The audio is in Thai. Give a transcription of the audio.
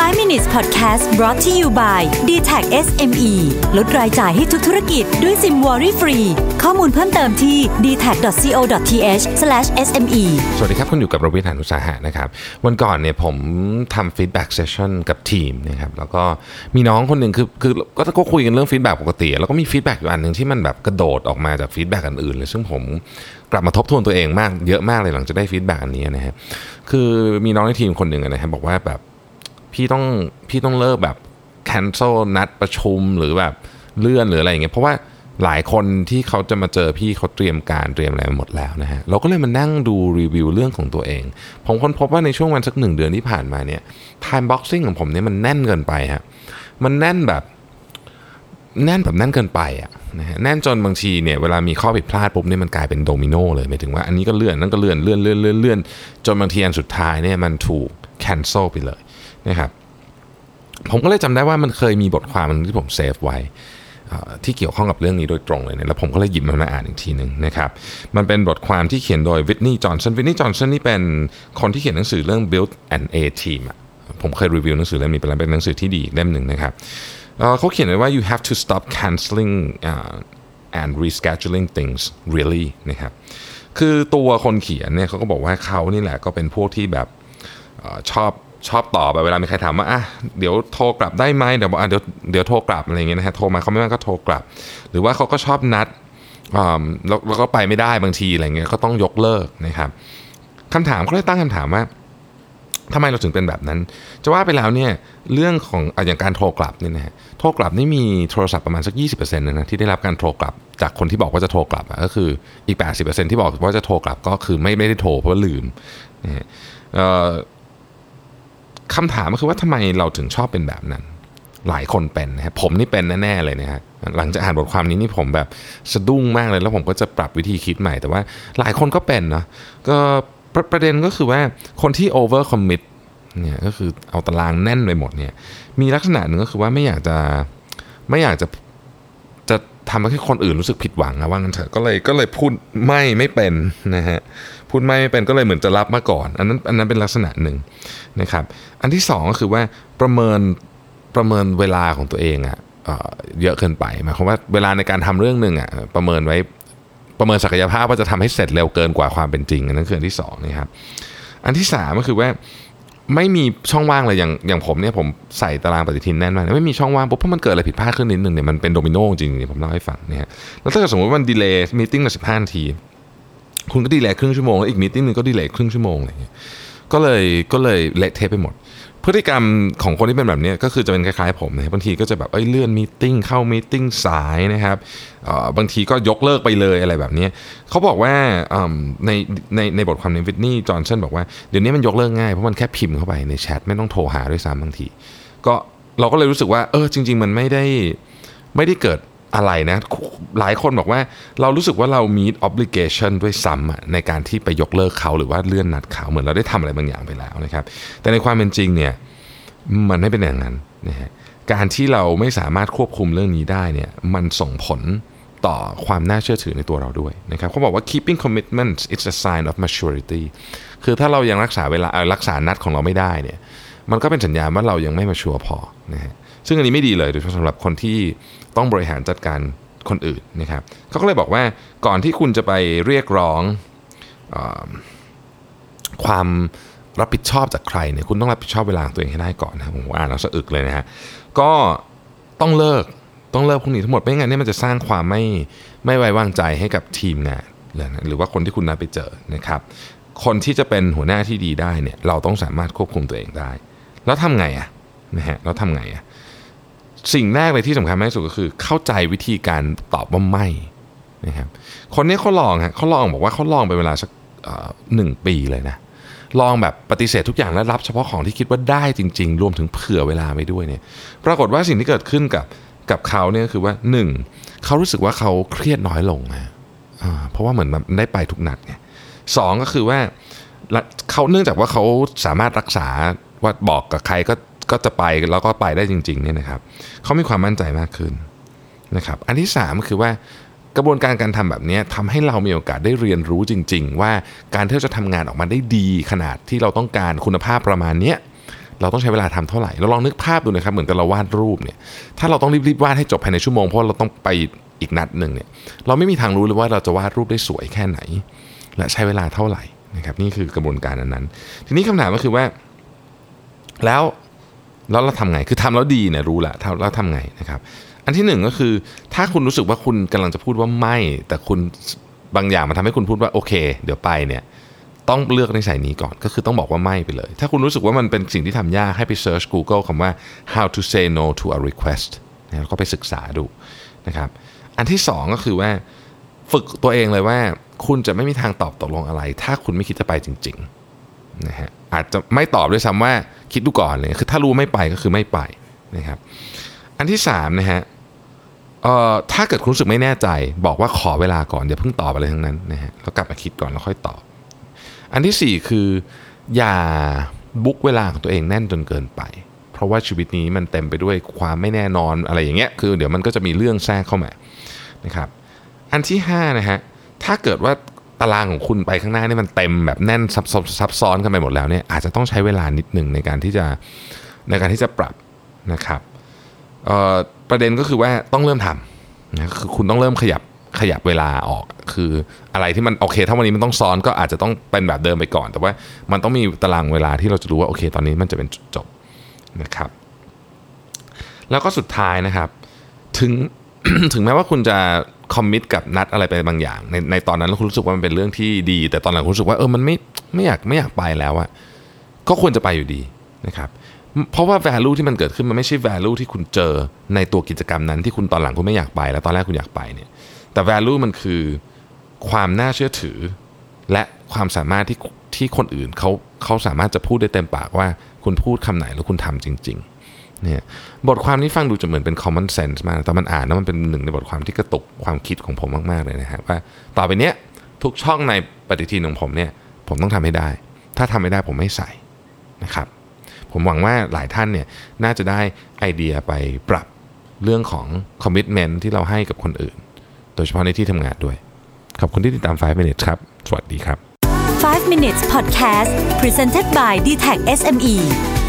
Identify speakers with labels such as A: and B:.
A: 5 minutes podcast brought to you by d t a c SME ลดรายจ่ายให้ทุกธุรกิจด้วยซิม worry free ข้อมูลเพิ่มเติมที่ d t a c c o t h s m e
B: สวัสดีครับ คุณอยู่กับรวิศ หาญอุตสาหะนะครับ วันก่อนเนี่ยผมทำ feedback session กับทีมนะครับ แล้วก็มีน้องคนหนึ่งคือคือก็ก็คุยกันเรื่อง feedback ปกติ แล้วก็มี feedback อยู่อันหนึ่งที่มันแบบกระโดดออกมาจาก feedback อันอื่นเลยซึ่งผมกลับมาทบทวนตัวเองมากเยอะมากเลยหลังจากได้ feedback อันนี้นะฮะคือมีน้องในทีมคนหนึ่งนะครับบอกว่าแบบ พี่ต้องพี่ต้องเลิกแบบ cancel นัดประชุมหรือแบบเลื่อนหรืออะไรอย่างเงี้ยเพราะว่าหลายคนที่เขาจะมาเจอพี่เขาเตรียมการเตรียมอะไรมาหมดแล้วนะฮะเราก็เลยมานั่งดูรีวิวเรื่องของตัวเอง ผมค้นพบว่าในช่วงวันสักหนึ่งเดือนที่ผ่านมาเนี่ย time boxing ของผมเนี่ยมันแน่นเกินไปฮะมันแน่นแบบแน่นแบบแน่นเกินไปอะนะฮะแน่นจนบางทีเนี่ยเวลามีข้อผิดพลาดปุ๊บเนี่ยมันกลายเป็นโดมิโนเลยหมายถึงว่าอันนี้ก็เลื่อนนั่นก็เลื่อนเลื่อนเลื่อนเลื่อนเลื่อนจนบางทีอันสุดท้ายเนี่ยมันถูก cancel ไปเลย นะครับผมก็เลยจำได้ว่ามันเคยมีบทความที่ผมเซฟไว้ที่เกี่ยวข้องกับเรื่องนี้โดยตรงเลยเนี่ยแล้วผมก็เลยหยิบมันมาอ่านอีกทีหนึ่งนะครับมันเป็นบทความที่เขียนโดยวิทนีย์จอห์นสันวิทนีย์จอห์นสันนี่เป็นคนที่เขียนหนังสือเรื่อง Build an A Team ผมเคยรีวิวหนังสือเล่มนี้ไปแล้วเป็นหนังสือที่ดีเล่มหนึ่งนะครับเขาเขียนไว้ว่า you have to stop canceling and rescheduling things really นะครับคือตัวคนเขียนเนี่ยเขาก็บอกว่าเขานี่แหละก็เป็นพวกที่แบบชอบ ชอบตอบแบบเวลามีใครถามว่าอะเดี๋ยวโทรกลับได้ไหมเดี๋ยวบอกอะเดี๋ยวเดี๋ยวโทรกลับอะไรเงี้ยนะฮะโทรมาเขาไม่ว่างก็โทรกลับ หรือว่าเขาก็ชอบนัดอ่าแล้วก็ไปไม่ได้บางทีอะไรเงี้ยก็ต้องยกเลิกนะครับคำถามเขาเลยตั้งคำถามว่าทำไมเราถึงเป็นแบบนั้น จะว่าไปแล้วเนี่ยเรื่องของอย่างการโทรกลับเนี่ยนะฮะโทรกลับนี่มีโทรศัพท์ประมาณสัก 20%นะนะที่ได้รับการโทรกลับ จากคนที่บอกว่าจะโทรกลับก็คืออีก 80%ที่บอกว่าจะโทรกลับก็คือไม่ไม่ได้โทรเพราะลืมนะฮะเอ่อ คำถามก็คือว่าทำไมเราถึงชอบเป็นแบบนั้น หลายคนเป็นนะครับผมนี่เป็นแน่ๆเลยนะฮะหลังจากอ่านบทความนี้นี่ผมแบบสะดุ้งมากเลยแล้วผมก็จะปรับวิธีคิดใหม่ แต่ว่าหลายคนก็เป็นเนาะก็ประประเด็นก็คือว่าคนที่ over commit เนี่ยก็คือเอาตารางแน่นไปหมดเนี่ยมีลักษณะหนึ่งก็คือว่าไม่อยากจะไม่อยากจะ ทำให้คนอื่นรู้สึกผิดหวังนะว่างั้นเถอะก็เลยก็เลยพูดไม่ไม่เป็นนะฮะพูดไม่ไม่เป็นก็เลยเหมือนจะรับมาก่อน อันนั้นอันนั้นเป็นลักษณะหนึ่งนะครับ อันที่สองก็คือว่าประเมินประเมินเวลาของตัวเองอะเอ่อเยอะเกินไปหมายความว่าเวลาในการทำเรื่องหนึ่งอะประเมินไว้ประเมินศักยภาพว่าจะทำให้เสร็จเร็วเกินกว่าความเป็นจริงอันนั้นคืออันที่สองนะครับอันที่สามก็คือว่า ไม่มีช่องว่างเลยอย่างอย่างผมเนี่ยผมใส่ตารางปฏิทินแน่นมากไม่มีช่องว่างปุ๊บเพราะมันเกิดอะไรผิดพลาดขึ้นนิดนึงเนี่ยมันเป็นโดมิโนจริงๆผมเล่าให้ฟังนะฮะแล้วถ้าเกิดสมมติว่ามัน delay meeting มาสิบห้านาทีคุณก็ delay ครึ่งชั่วโมงแล้วอีก meeting หนึ่งก็ delay ครึ่งชั่วโมงอะไรอย่างเงี้ยก็เลยก็เลยเละเทะไปหมด พฤติกรรมของคนที่เป็นแบบนี้ก็คือจะเป็นคล้ายๆผมนะครับบางทีก็จะแบบเอ้ยเลื่อน meeting เข้า meeting สายนะครับบางทีก็ยกเลิกไปเลยอะไรแบบนี้เขาบอกว่าในในในบทความในวิทนี่จอห์นสันบอกว่าเดี๋ยวนี้มันยกเลิกง่ายเพราะมันแค่พิมพ์เข้าไปในแชทไม่ต้องโทรหาด้วยซ้ำบางที ก็เราก็เลยรู้สึกว่าเออจริง ๆ มันไม่ได้ไม่ได้เกิด อะไรนะ หลายคนบอกว่าเรารู้สึกว่าเรามี obligation ด้วยซ้ำในการที่ไปยกเลิกเขาหรือว่าเลื่อนนัดเขาเหมือนเราได้ทำอะไรบางอย่างไปแล้วนะครับ แต่ในความเป็นจริงเนี่ยมันไม่เป็นอย่างนั้นนะฮะการที่เราไม่สามารถควบคุมเรื่องนี้ได้เนี่ยมันส่งผลต่อความน่าเชื่อถือในตัวเราด้วยนะครับเขาบอกว่า keeping commitments it's a sign of maturity คือถ้าเรายังรักษาเวลาเอ่อรักษานัดของเราไม่ได้เนี่ยมันก็เป็นสัญญาณว่าเรายังไม่มาชัวร์พอนะฮะ ซึ่งอันนี้ไม่ดีเลยโดยเฉพาะสำหรับคนที่ต้องบริหารจัดการคนอื่นนะครับเขาก็เลยบอกว่าก่อนที่คุณจะไปเรียกร้องอความรับผิดชอบจากใครเนี่ยคุณต้องรับผิดชอบเวลาของตัวเองให้ได้ก่อนนะผมอ่านแล้วสะอึกเลยนะฮะก็ต้องเลิกต้องเลิกพวกนี้ทั้งหมดไม่งั้นเนี่ยมันจะสร้างความไม่ไม่ไว้วางใจให้กับทีมงานเลยนะหรือว่าคนที่คุณนัดไปเจอนะครับคนที่จะเป็นหัวหน้าที่ดีได้เนี่ยเราต้องสามารถควบคุมตัวเองได้ แล้วทำไงอะนะฮะแล้วทำไงอะ สิ่งแรกเลยที่สำคัญมากที่สุดก็คือ เข้าใจวิธีการตอบว่าไม่นะครับคนนี้เขาลองฮะเขาลองบอกว่าเขาลองไปเวลาสักหนึ่งปีเลยนะลองแบบปฏิเสธทุกอย่างและรับเฉพาะของที่คิดว่าได้จริง ๆ รวมถึงเผื่อเวลาไปด้วยเนี่ยปรากฏว่าสิ่งที่เกิดขึ้นกับกับเขาเนี่ยคือว่าหนึ่งเขารู้สึกว่าเขาเครียดน้อยลงนะเพราะว่าเหมือนแบบได้ไปทุกนัดไงสองก็คือว่าเขาเนื่องจากว่าเขาสามารถรักษาว่าบอกกับใครก็ ก็จะไปแล้วก็ไปได้จริงๆเนี่ยนะครับเขามีความมั่นใจมากขึ้นนะครับอันที่สามก็คือว่ากระบวนการการทำแบบนี้ทำให้เรามีโอกาสได้เรียนรู้จริง ๆ ว่าการที่เราจะทำงานออกมาได้ดีขนาดที่เราต้องการคุณภาพประมาณเนี้ยเราต้องใช้เวลาทำเท่าไหร่เราลองนึกภาพดูนะครับเหมือนกับเราวาดรูปเนี่ยถ้าเราต้องรีบๆวาดให้จบภายในชั่วโมงเพราะเราต้องไปอีกนัดหนึ่งเนี่ยเราไม่มีทางรู้เลยว่าเราจะวาดรูปได้สวยแค่ไหน และใช้เวลาเท่าไหร่นะครับนี่คือกระบวนการนั้นๆทีนี้คำถามก็คือว่า แล้ว แล้วเราทำไง คือทำแล้วดีเนี่ยรู้แหละแล้วทำไงนะครับ อันที่หนึ่งก็คือถ้าคุณรู้สึกว่าคุณกำลังจะพูดว่าไม่ แต่คุณบางอย่างมาทำให้คุณพูดว่าโอเค เดี๋ยวไปเนี่ยต้องเลือกในสัยนี้ก่อนก็คือต้องบอกว่าไม่ไปเลย ถ้าคุณรู้สึกว่ามันเป็นสิ่งที่ทำยากให้ไป search Google คำว่า how to say no to a request นะแล้วก็ไปศึกษาดูนะครับ อันที่สองก็คือว่าฝึกตัวเองเลยว่า คุณจะไม่มีทางตอบตกลงอะไร ถ้าคุณไม่คิดจะไปจริง ๆ นะฮะอาจจะไม่ตอบด้วยซ้ำว่าคิดดูก่อนเลยคือถ้ารู้ไม่ไปก็คือไม่ไปนะครับอันที่สามนะฮะเอ่อถ้าเกิดคุณรู้สึกไม่แน่ใจ บอกว่าขอเวลาก่อนอย่าเพิ่งตอบอะไรทั้งนั้นนะฮะแล้วกลับมาคิดก่อนแล้วค่อยตอบ อันที่สี่คืออย่าบุ๊กเวลาของตัวเองแน่นจนเกินไป เพราะว่าชีวิตนี้มันเต็มไปด้วยความไม่แน่นอนอะไรอย่างเงี้ยคือเดี๋ยวมันก็จะมีเรื่องแทรกเข้ามานะครับอันที่5นะฮะถ้าเกิดว่า ตารางของคุณไปข้างหน้านี่มันเต็มแบบแน่นซับซ้อนซับซ้อนกันไปหมดแล้วเนี่ยอาจจะต้องใช้เวลานิดหนึ่งในการที่จะในการที่จะปรับนะครับประเด็นก็คือว่าต้องเริ่มทำนะคือคุณต้องเริ่มขยับขยับเวลาออก คืออะไรที่มันโอเค ถ้าวันนี้มันต้องซ้อนก็อาจจะต้องเป็นแบบเดิมไปก่อน แต่ว่ามันต้องมีตารางเวลาที่เราจะรู้ว่าโอเค ตอนนี้มันจะเป็นจบนะครับ แล้วก็สุดท้ายนะครับ ถึงถึงแม้ว่าคุณจะ คอมมิตกับนัดอะไรไปบางอย่าง ในในตอนนั้นคุณรู้สึกว่ามันเป็นเรื่องที่ดี แต่ตอนหลังคุณรู้สึกว่าเออมันไม่ไม่อยากไม่อยากไปแล้วอะก็ควรจะไปอยู่ดีนะครับเพราะว่า value ที่มันเกิดขึ้นมันไม่ใช่ value ที่คุณเจอในตัวกิจกรรมนั้นที่คุณตอนหลังคุณไม่อยากไป แล้วตอนแรกคุณอยากไปเนี่ยแต่ value มันคือความน่าเชื่อถือ และความสามารถที่ที่คนอื่นเขาเขาสามารถจะพูดได้เต็มปากว่าคุณพูดคำไหนแล้วคุณทำจริง ๆ เนี่ยบทความนี้ฟังดูจะเหมือนเป็น common sense มาก แต่มันอ่านแล้วมันเป็นหนึ่งในบทความที่กระตุกความคิดของผมมากๆเลยนะฮะว่าต่อไปเนี้ยทุกช่องในปฏิทินของผมเนี่ยผมต้องทำให้ได้ ถ้าทำไม่ได้ผมไม่ใส่นะครับ ผมหวังว่าหลายท่านเนี่ยน่าจะได้ไอเดียไปปรับเรื่องของ commitment ที่เราให้กับคนอื่น โดยเฉพาะในที่ทำงานด้วย ขอบคุณที่ติดตาม 5 minutes ครับ สวัสดีครับ
A: 5 minutes podcast presented by d t e c h SME